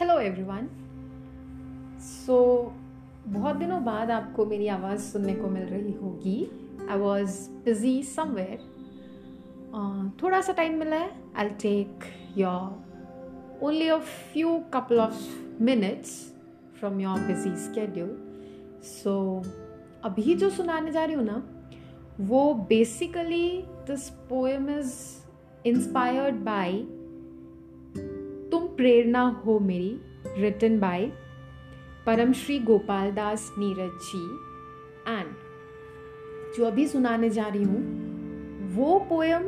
Hello everyone so बहुत दिनों बाद आपको मेरी आवाज़ सुनने को मिल रही होगी। आई वॉज़ बिज़ी समवेयर थोड़ा सा टाइम मिला है। I take your only a few couple of minutes from your busy schedule so अभी जो सुनाने जा रही हूँ ना, वो basically this poem is inspired तुम प्रेरणा हो मेरी रिटन बाय परम श्री गोपाल दास नीरज जी एंड जो अभी सुनाने जा रही हूँ, वो पोयम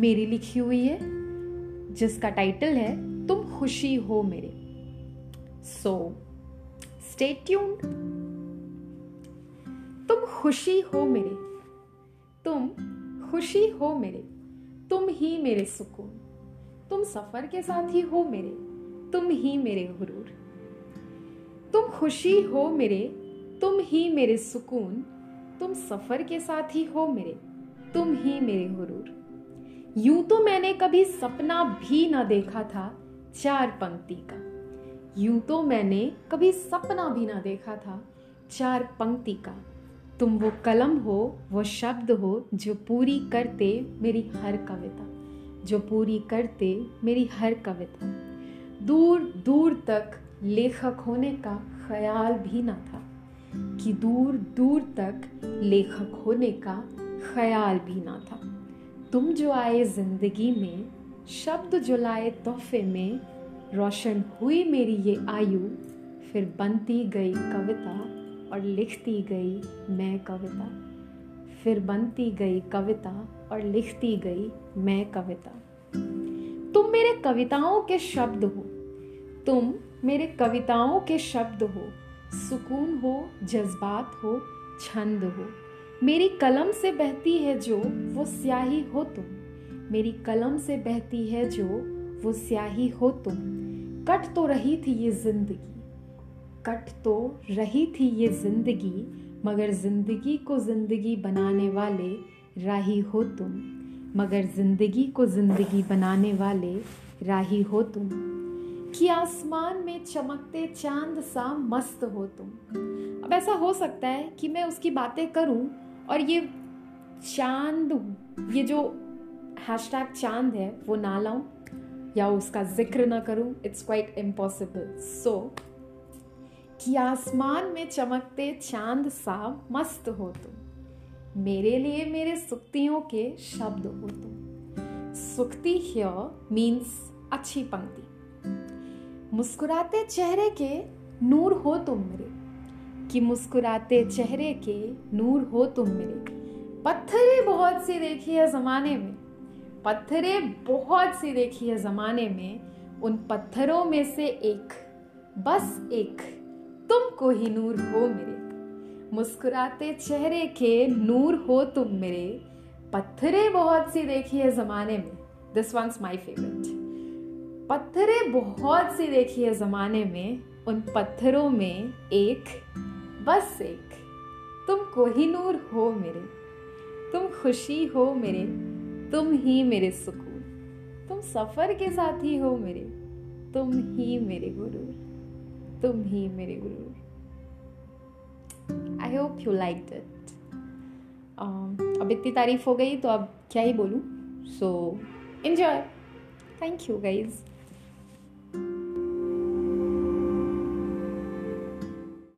मेरी लिखी हुई है, जिसका टाइटल है, तुम खुशी हो मेरे। सो स्टे ट्यून्ड तुम खुशी हो मेरे, तुम खुशी हो मेरे, तुम ही मेरे सुकून। तुम सफ़र के साथ ही मेरे, तुम ही मेरे गुरूर तुम खुशी हो मेरे, तुम ही मेरे सुकून। तुम सफ़र के साथ ही हो मेरे, तुम ही मेरे गुरूर यूँ तो मैंने कभी सपना भी ना देखा था चार पंक्ति का। यूँ तो मैंने कभी सपना भी ना देखा था चार पंक्ति का। तुम वो कलम हो, वो शब्द हो जो पूरी करते मेरी हर कविता। जो पूरी करते मेरी हर कविता। दूर दूर तक लेखक होने का ख्याल भी ना था कि दूर दूर तक लेखक होने का ख्याल भी ना था। तुम जो आए ज़िंदगी में, शब्द जो लाए तोहफे में, रोशन हुई मेरी ये आयु, फिर बनती गई कविता और लिखती गई मैं कविता। फिर बनती गई कविता और लिखती गई मैं कविता। तुम मेरे कविताओं के शब्द हो। तुम मेरे कविताओं के शब्द हो। सुकून हो, जज्बात हो, छंद हो। मेरी कलम से बहती है जो, वो स्याही हो तुम। मेरी कलम से बहती है जो, वो स्याही हो तुम। कट तो रही थी ये ज़िंदगी। कट तो रही थी ये ज़िंदगी। मगर ज़िंदगी को ज़िंदगी बनाने वाले राही हो तुम। मगर ज़िंदगी को ज़िंदगी बनाने वाले राही हो तुम। कि आसमान में चमकते चाँद सा मस्त हो तुम। अब ऐसा हो सकता है कि मैं उसकी बातें करूँ और ये चाँद ये जो हैशटैग चाँद है, वो ना लाऊं या उसका ज़िक्र ना करूँ। इट्स क्वाइट इम्पॉसिबल सो कि आसमान में चमकते चाँद सा मस्त हो तुम। मेरे लिए मेरे सुक्तियों के शब्द हो तुम। सुक्ति हियर मीन्स अच्छी पंक्ति। मुस्कुराते चेहरे के नूर हो तुम मेरे। कि मुस्कुराते चेहरे के नूर हो तुम मेरे। पत्थरे बहुत सी देखी है जमाने में। पत्थरे बहुत सी देखी है जमाने में। उन पत्थरों में से एक, बस एक। तुम को ही नूर हो मेरे। मुस्कुराते चेहरे के नूर हो तुम मेरे। पत्थरे बहुत सी देखी है जमाने में। दिस वंस माई फेवरेट पत्थरे बहुत सी देखी है जमाने में। उन पत्थरों में एक, बस एक। तुम कोहिनूर हो मेरे। तुम खुशी हो मेरे। तुम ही मेरे सुकून। तुम सफ़र के साथ ही हो मेरे। तुम ही मेरे गुरु तुम ही मेरे गुरु। I hope you like that अब इतनी तारीफ़ हो गई तो अब क्या ही बोलूँ? So enjoy thank you guys